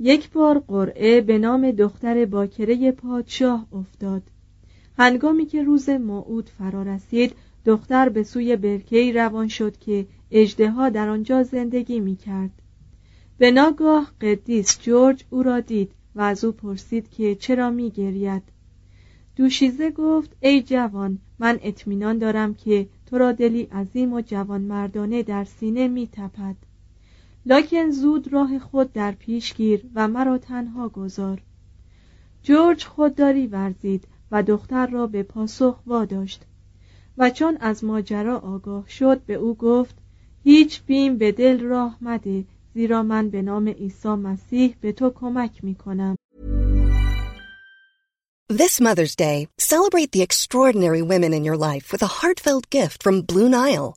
یک بار قرعه به نام دختر باکره پادشاه افتاد. هنگامی که روز موعود فرا رسید دختر به سوی برکهی روان شد که اجدها در آنجا زندگی می کرد به ناگاه قدیس جورج او را دید و از او پرسید که چرا می گرید دوشیزه گفت ای جوان من اطمینان دارم که تو را دلی عظیم و جوان مردانه در سینه می تپد لکن زود راه خود در پیش گیر و مرا تنها گذار جورج خودداری ورزید و دختر را به پاسخ واداشت و چون از ماجرا آگاه شد به او گفت هیچ بیم به دل راه مده زیرا من به نام عیسی مسیح به تو کمک می کنم This Mother's Day, celebrate the extraordinary women in your life with a heartfelt gift from Blue Nile.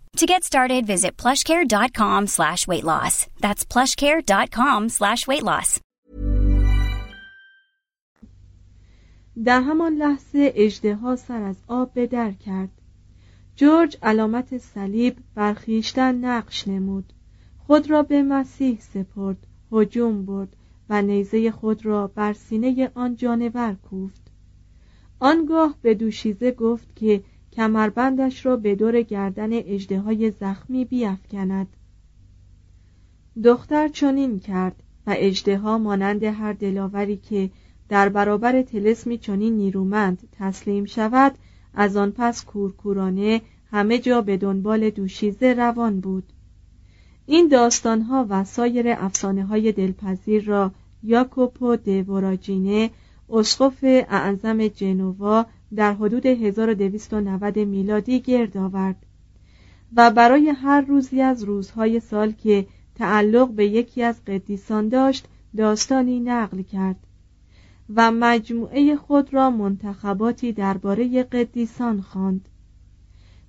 To get started, visit plushcare.com slash weight loss. That's plushcare.com slash weight loss. در همان لحظه اجدها سر از آب به در کرد جورج علامت صلیب برخیشتن نقش نمود خود را به مسیح سپرد هجوم برد و نیزه خود را بر سینه آن جانور کوفت آنگاه به دوشیزه گفت که کمربندش را به دور گردن اجدهای زخمی بیافکند. دختر چنین کرد و اجدها مانند هر دلاوری که در برابر تلسمی چنین نیرومند تسلیم شود از آن پس کورکورانه همه جا به دنبال دوشیزه روان بود. این داستانها و سایر افسانه های دلپذیر را یاکوپو دوراجینه اسقف اعظم جنوا در حدود 1290 میلادی گرد آورد و برای هر روزی از روزهای سال که تعلق به یکی از قدیسان داشت داستانی نقل کرد و مجموعه خود را منتخباتی درباره قدیسان خواند.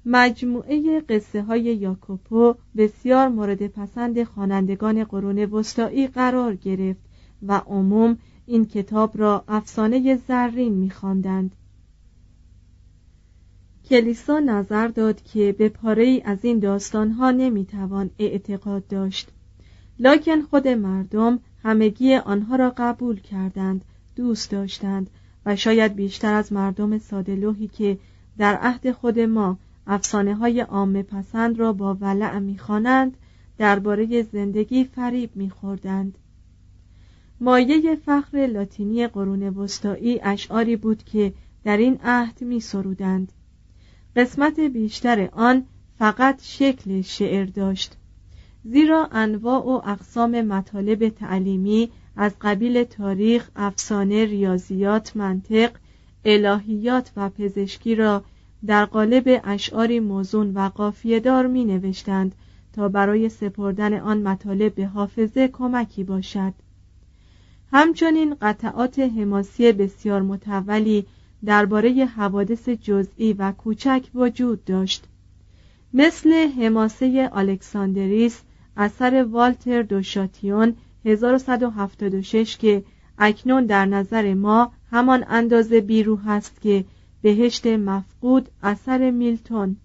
مجموعه قصه های یاکوپو بسیار مورد پسند خوانندگان قرون وسطایی قرار گرفت و عموم این کتاب را افسانه زرین می‌خواندند. کلیسا نظر داد که به پاره ای از این داستانها نمی‌توان اعتقاد داشت لکن خود مردم همگی آنها را قبول کردند دوست داشتند و شاید بیشتر از مردم سادلوهی که در عهد خود ما افسانه های عام پسند را با ولع می‌خوانند درباره زندگی فریب میخوردند مایه فخر لاتینی قرون وسطایی اشعاری بود که در این عهد می سرودند. قسمت بیشتر آن فقط شکل شعر داشت. زیرا انواع و اقسام مطالب تعلیمی از قبیل تاریخ، افسانه، ریاضیات، منطق، الهیات و پزشکی را در قالب اشعاری موزون و قافیه دار می نوشتند تا برای سپردن آن مطالب به حافظه کمکی باشد. همچنین قطعات حماسی بسیار متولی درباره حوادث جزئی و کوچک وجود داشت. مثل حماسه الکساندریس اثر والتر دوشاتیون 1176 که اکنون در نظر ما همان اندازه بیرو هست که بهشت مفقود اثر میلتون.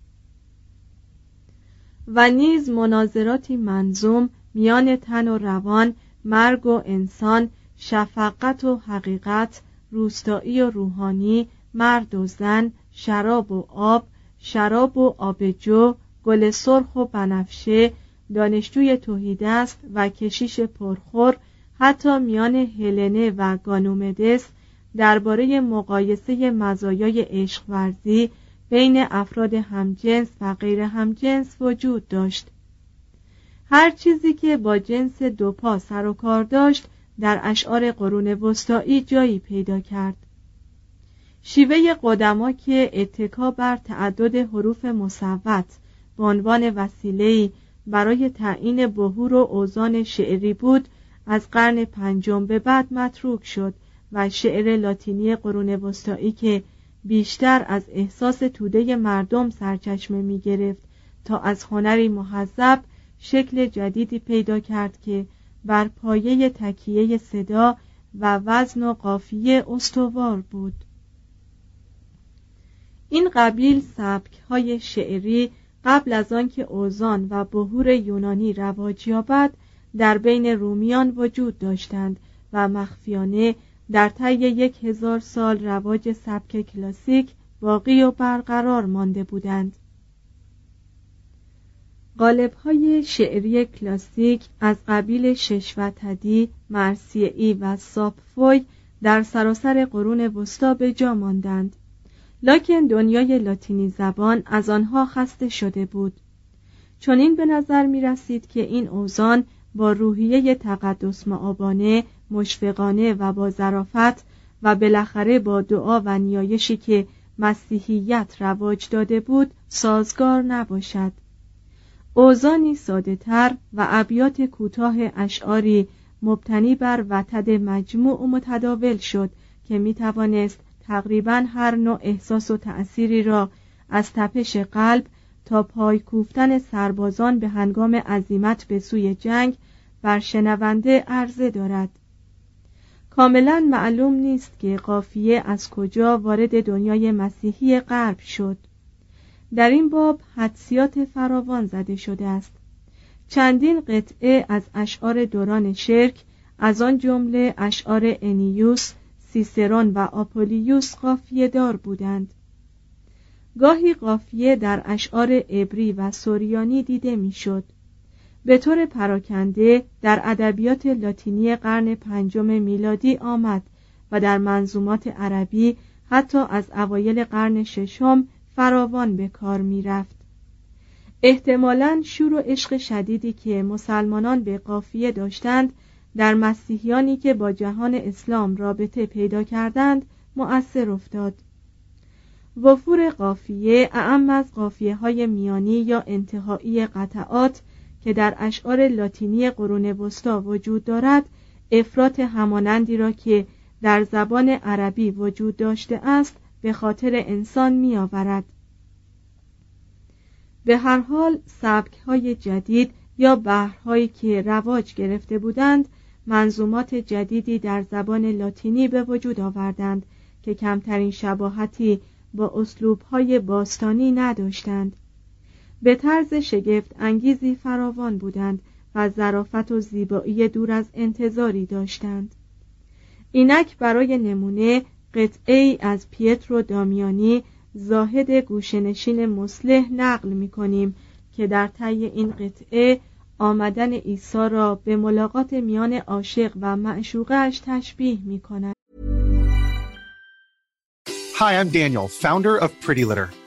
و نیز مناظراتی منظوم میان تن و روان مرگ و انسان شفقت و حقیقت روستایی و روحانی مرد و زن شراب و آب شراب و آبجو گل سرخ و بنفشه دانشجوی توهیدست و کشیش پرخور حتی میان هلنه و گانومدس درباره مقایسه مزایای عشق ورزی بین افراد همجنس و غیر همجنس وجود داشت. هر چیزی که با جنس دو پا سر و کار داشت در اشعار قرون وسطایی جایی پیدا کرد. شیوه قدما که اتکا بر تعدد حروف مصوت به عنوان وسیله‌ای برای تعیین بهور و اوزان شعری بود از قرن پنجم به بعد متروک شد و شعر لاتینی قرون وسطایی که بیشتر از احساس توده مردم سرچشمه می گرفت تا از هنری محذب شکل جدیدی پیدا کرد که بر پایه تکیه صدا و وزن و قافیه استوار بود. این قبیل سبک های شعری قبل از آنکه اوزان و بهور یونانی رواج یابد در بین رومیان وجود داشتند و مخفیانه در طی یک هزار سال رواج سبک کلاسیک باقی و برقرار مانده بودند. قالب های شعری کلاسیک از قبیل ششوتدی، مرسیعی و ساپفوی در سراسر قرون وسطا به جا ماندند. لکن دنیای لاتینی زبان از آنها خسته شده بود. چون این به نظر می رسید که این اوزان با روحیه تقدس معابانه مشفقانه و با ظرافت و بالاخره با دعا و نیایشی که مسیحیت رواج داده بود سازگار نباشد. اوزانی ساده تر و ابیات کوتاه اشعاری مبتنی بر وتد مجموع متداول شد که می توانست تقریبا هر نوع احساس و تأثیری را از تپش قلب تا پای کوفتن سربازان به هنگام عزیمت به سوی جنگ بر شنونده عرضه دارد. کاملا معلوم نیست که قافیه از کجا وارد دنیای مسیحی غرب شد. در این باب حدسیات فراوان زده شده است چندین قطعه از اشعار دوران شرک از آن جمله اشعار انیوس سیسرون و آپولیوس قافیه دار بودند گاهی قافیه در اشعار عبری و سوریانی دیده می‌شد. به طور پراکنده در ادبیات لاتینی قرن پنجم میلادی آمد و در منظومات عربی حتی از اوایل قرن ششم فراوان به کار می رفت. احتمالا شور و عشق شدیدی که مسلمانان به قافیه داشتند در مسیحیانی که با جهان اسلام رابطه پیدا کردند مؤثر افتاد وفور قافیه اعم از قافیه های میانی یا انتهایی قطعات که در اشعار لاتینی قرون وسطا وجود دارد افراط همانندی را که در زبان عربی وجود داشته است به خاطر انسان می آورد. به هر حال سبک های جدید یا بحرهایی که رواج گرفته بودند منظومات جدیدی در زبان لاتینی به وجود آوردند که کمترین شباهتی با اسلوبهای باستانی نداشتند به طرز شگفت انگیزی فراوان بودند و ظرافت و زیبایی دور از انتظاری داشتند اینک برای نمونه قطعه از پیترو دامیانی زاهد گوشنشین مسلح نقل می کنیم که در طی این قطعه آمدن عیسی را به ملاقات میان عاشق و معشوقش تشبیه می کند. Hi, I'm Daniel, founder of Pretty Litter.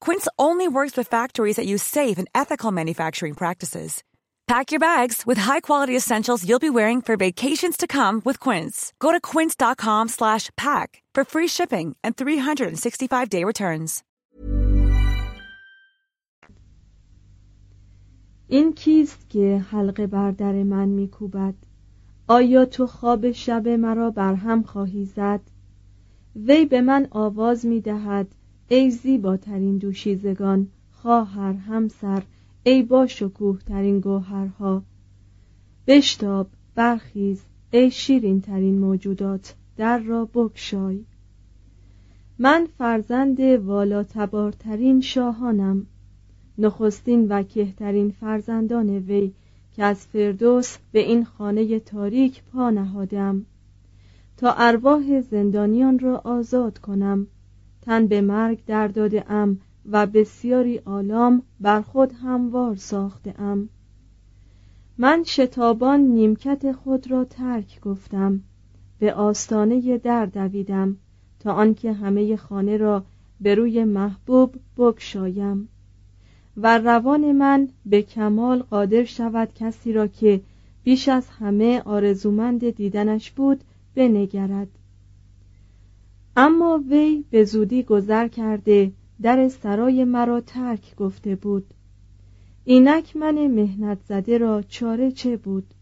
Quince only works with factories that use safe and ethical manufacturing practices. Pack your bags with high-quality essentials you'll be wearing for vacations to come with Quince. Go to quince.com/pack for free shipping and 365-day returns. این کیست که حلقه بر در من میکوبد آیا تو خواب شب مرا بر هم خواهی زد وی به من آواز میدهد ای زیباترین دوشیزگان خواهر همسر ای با شکوه ترین گوهرها. بشتاب برخیز ای شیرین ترین موجودات در را بکشای من فرزند والا تبارترین شاهانم. نخستین و کهترین فرزندان وی که از فردوس به این خانه تاریک پا نهادم. تا ارواح زندانیان را آزاد کنم. تن به مرگ در داده ام و بسیاری آلام بر خود هموار ساخته ام. من شتابان نیمکت خود را ترک گفتم به آستانه در دویدم تا آنکه همه خانه را به روی محبوب بگشایم. و روان من به کمال قادر شود کسی را که بیش از همه آرزومند دیدنش بود بنگرد. اما وی به زودی گذر کرده در سرای مرا ترک گفته بود. اینک من مهنت زده را چاره چه بود؟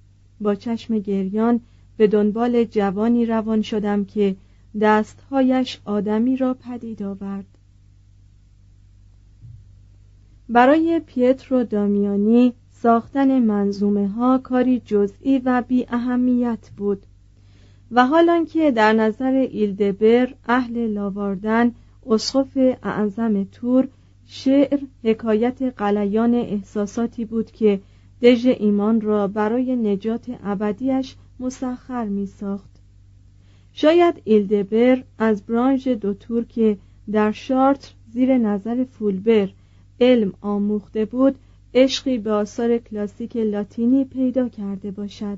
با چشم گریان به دنبال جوانی روان شدم که دستهایش آدمی را پدید آورد. برای پیترو دامیانی ساختن منظومه ها کاری جزئی و بی اهمیت بود. و حالان که در نظر ایلدبر اهل لاواردن اسقف اعظم تور شعر حکایت قلیان احساساتی بود که دژ ایمان را برای نجات ابدیش مسخر می ساخت شاید ایلدبر از برانژ دو تور که در شارتر زیر نظر فولبر علم آموخته بود عشقی به آثار کلاسیک لاتینی پیدا کرده باشد.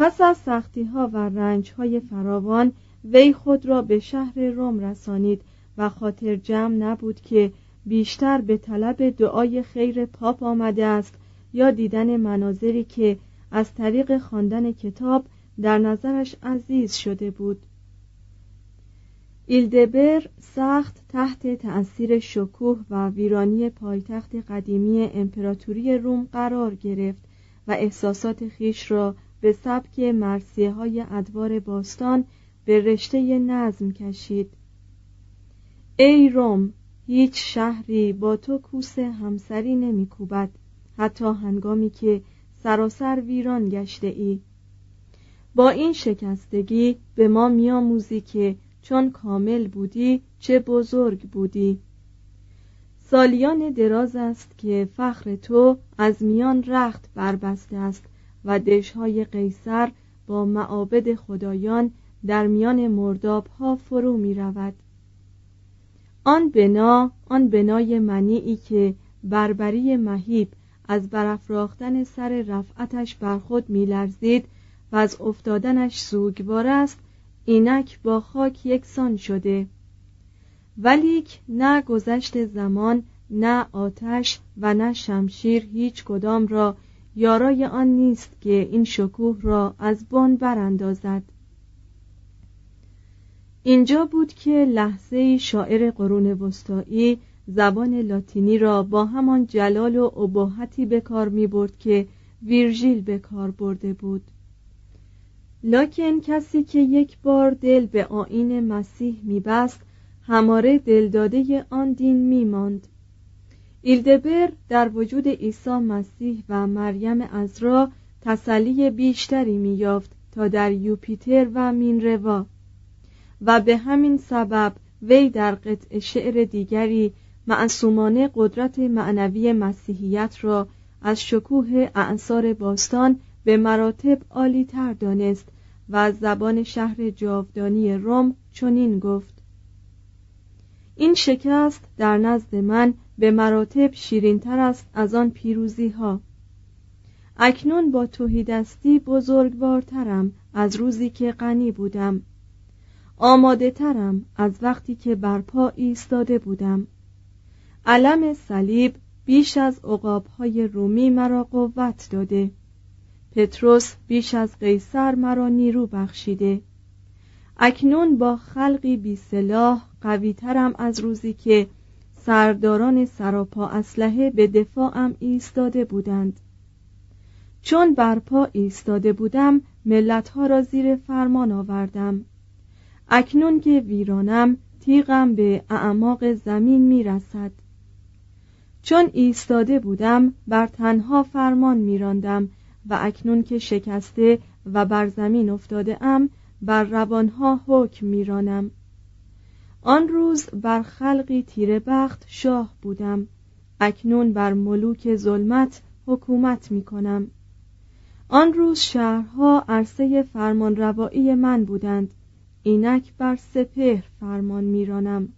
پس از سختی ها و رنج های فراوان وی خود را به شهر روم رسانید و خاطر جمع نبود که بیشتر به طلب دعای خیر پاپ آمده است یا دیدن مناظری که از طریق خواندن کتاب در نظرش عزیز شده بود. ایلدبر سخت تحت تأثیر شکوه و ویرانی پایتخت قدیمی امپراتوری روم قرار گرفت و احساسات خیش را به سبک مرسیه های ادوار باستان به رشته نظم کشید. ای روم هیچ شهری با تو کوس همسری نمیکوبد حتی هنگامی که سراسر ویران گشته ای با این شکستگی به ما میآموزی که چون کامل بودی چه بزرگ بودی. سالیان دراز است که فخر تو از میان رخت بربسته است. و دشهای قیصر با معابد خدایان در میان مرداب ها فرو می رود آن بنا آن بنای منیعی که بربری مهیب از برافراختن سر رفعتش بر خود میلرزید و از افتادنش سوگوار است اینک با خاک یکسان شده. ولیک نه گذشت زمان نه آتش و نه شمشیر هیچ کدام را یارای آن نیست که این شکوه را از بن براندازد. اینجا بود که لحظه شاعر قرون وسطایی زبان لاتینی را با همان جلال و ابهتی به کار می برد که ویرژیل به کار برده بود. لکن کسی که یک بار دل به آین مسیح میبست هماره دلداده آن دین میماند ایلدبر در وجود عیسی مسیح و مریم ازرا تسلی بیشتری مییافت تا در یوپیتر و مینروا. و به همین سبب وی در قطع شعر دیگری معصومانه قدرت معنوی مسیحیت را از شکوه اعصار باستان به مراتب عالی تر دانست و از زبان شهر جاودانی روم چنین گفت. این شکست در نزد من به مراتب شیرینتر است از آن پیروزی ها اکنون با توهیدستی بزرگوارترم از روزی که غنی بودم. آماده ترم از وقتی که برپا ایستاده بودم. علم صلیب بیش از عقابهای رومی مرا قوت داده. پتروس بیش از قیصر مرا نیرو بخشیده. اکنون با خلقی بی سلاح قویترم از روزی که سرداران سراپا اسلحه به دفاعم ایستاده بودند. چون برپا ایستاده بودم ملتها را زیر فرمان آوردم. اکنون که ویرانم تیغم به اعماق زمین می‌رسد. چون ایستاده بودم بر تنها فرمان میراندم و اکنون که شکسته و بر زمین افتاده ام بر روانها حکم میرانم. آن روز بر خلقی تیره بخت شاه بودم. اکنون بر ملوک ظلمت حکومت می کنم. آن روز شهرها عرصه فرمان روایی من بودند. اینک بر سپهر فرمان میرانم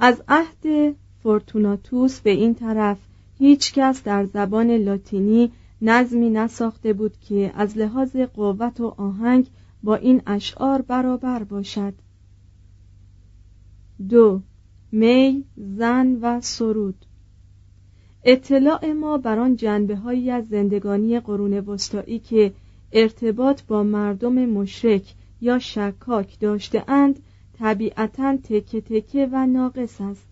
از عهد فورتوناتوس به این طرف هیچ کس در زبان لاتینی نظمی نساخته بود که از لحاظ قوت و آهنگ با این اشعار برابر باشد. دو می زن و سرود. اطلاع ما بر آن جنبه هایی از زندگانی قرون وسطایی که ارتباط با مردم مشرک یا شکاک داشته اند طبیعتا تکه تکه و ناقص است.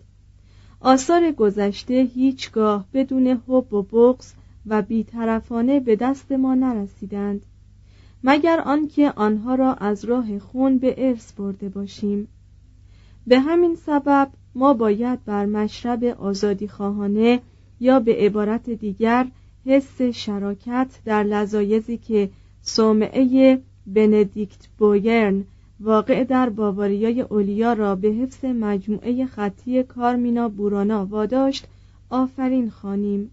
آثار گذشته هیچگاه بدون حب و بغض و بیطرفانه به دست ما نرسیدند. مگر آنکه آنها را از راه خون به ارث برده باشیم؟ به همین سبب ما باید بر مشرب آزادی خواهانه یا به عبارت دیگر حس شراکت در لذایزی که صومعه بندیکت بویرن واقع در باواریای اولیا را به حفظ مجموعه خطی کارمینا بورانا واداشت آفرین خانیم.